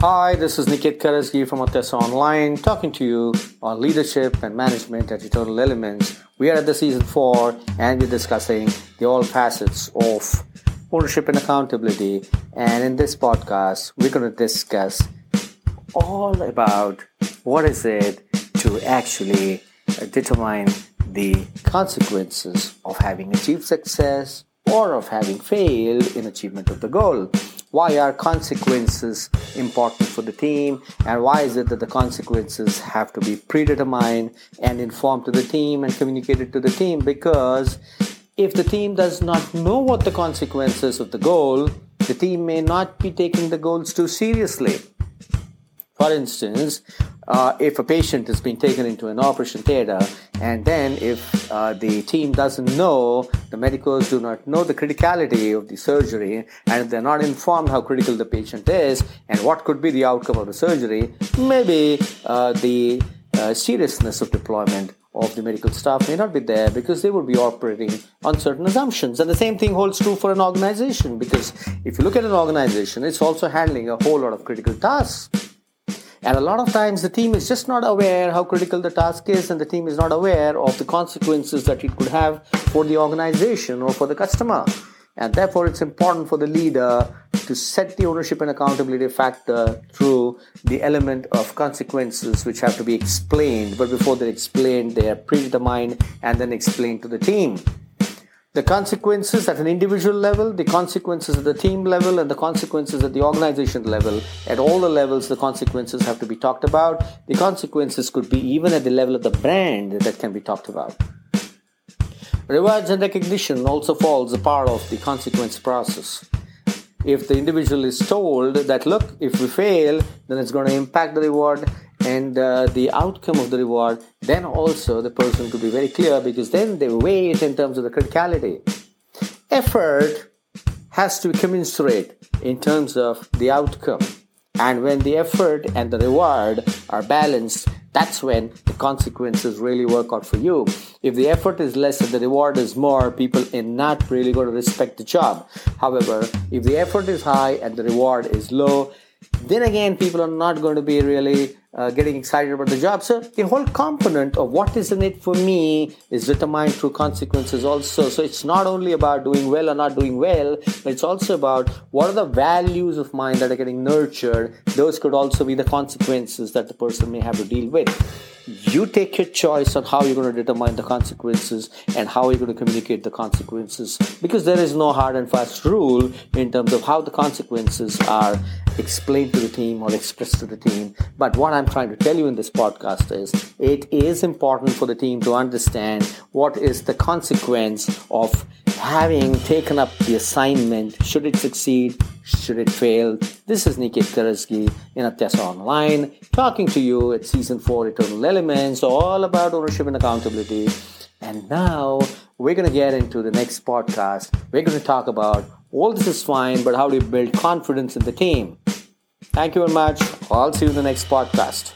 Hi, this is Nikit Karasgi from Otessa Online talking to you on leadership and management at Eternal Elements. We are at the season four and we're discussing the all facets of ownership and accountability. And in this podcast, we're going to discuss all about what is it to actually determine the consequences of having achieved success or of having failed in achievement of the goal why are consequences important for the team and why is it that the consequences have to be predetermined and informed to the team and communicated to the team? Because if the team does not know what the consequences of the goal the team may not be taking the goals too seriously. For instance uh, if a patient is being taken into an operation theater and then if uh, the team doesn't know the medicals do not know the criticality of the surgery and if they're not informed how critical the patient is and what could be the outcome of the surgery maybe uh, the uh, seriousness of deployment of the medical staff may not be there because they would be operating on certain assumptions. And the same thing holds true for an organization because if you look at an organization, it's also handling a whole lot of critical tasks. And a lot of times the team is just not aware how critical the task is, and the team is not aware of the consequences that it could have for the organization or for the customer. And therefore, it's important for the leader to set the ownership and accountability factor through the element of consequences which have to be explained. But before they're explained, they are predetermined and then explained to the team the consequences at an individual level, the consequences at the team level, and the consequences at the organization level. At all the levels, the consequences have to be talked about. The consequences could be even at the level of the brand that can be talked about. Rewards and recognition also falls a part of the consequence process. If the individual is told that, look, if we fail, then it's going to impact the reward, and uh, the outcome of the reward, then also the person could be very clear because then they weigh it in terms of the criticality. Effort has to be commensurate in terms of the outcome. And when the effort and the reward are balanced, that's when the consequences really work out for you. If the effort is less and the reward is more, people are not really going to respect the job. However, if the effort is high and the reward is low, then again, people are not going to be really uh, getting excited about the job. So the whole component of what is in it for me is determined through consequences also. So it's not only about doing well or not doing well, but it's also about what are the values of mine that are getting nurtured. Those could also be the consequences that the person may have to deal with. You take your choice on how you're going to determine the consequences and how you're going to communicate the consequences because there is no hard and fast rule in terms of how the consequences are explained to the team or expressed to the team. But what I'm trying to tell you in this podcast is it is important for the team to understand what is the consequence of having taken up the assignment. Should it succeed? Should it fail? This is Nikit Karasgi in Atyasa Online, talking to you at season 4 Eternal Elements, all about ownership and accountability. And now we're going to get into the next podcast. We're going to talk about all this is fine, but how do you build confidence in the team? Thank you very much. I'll see you in the next podcast.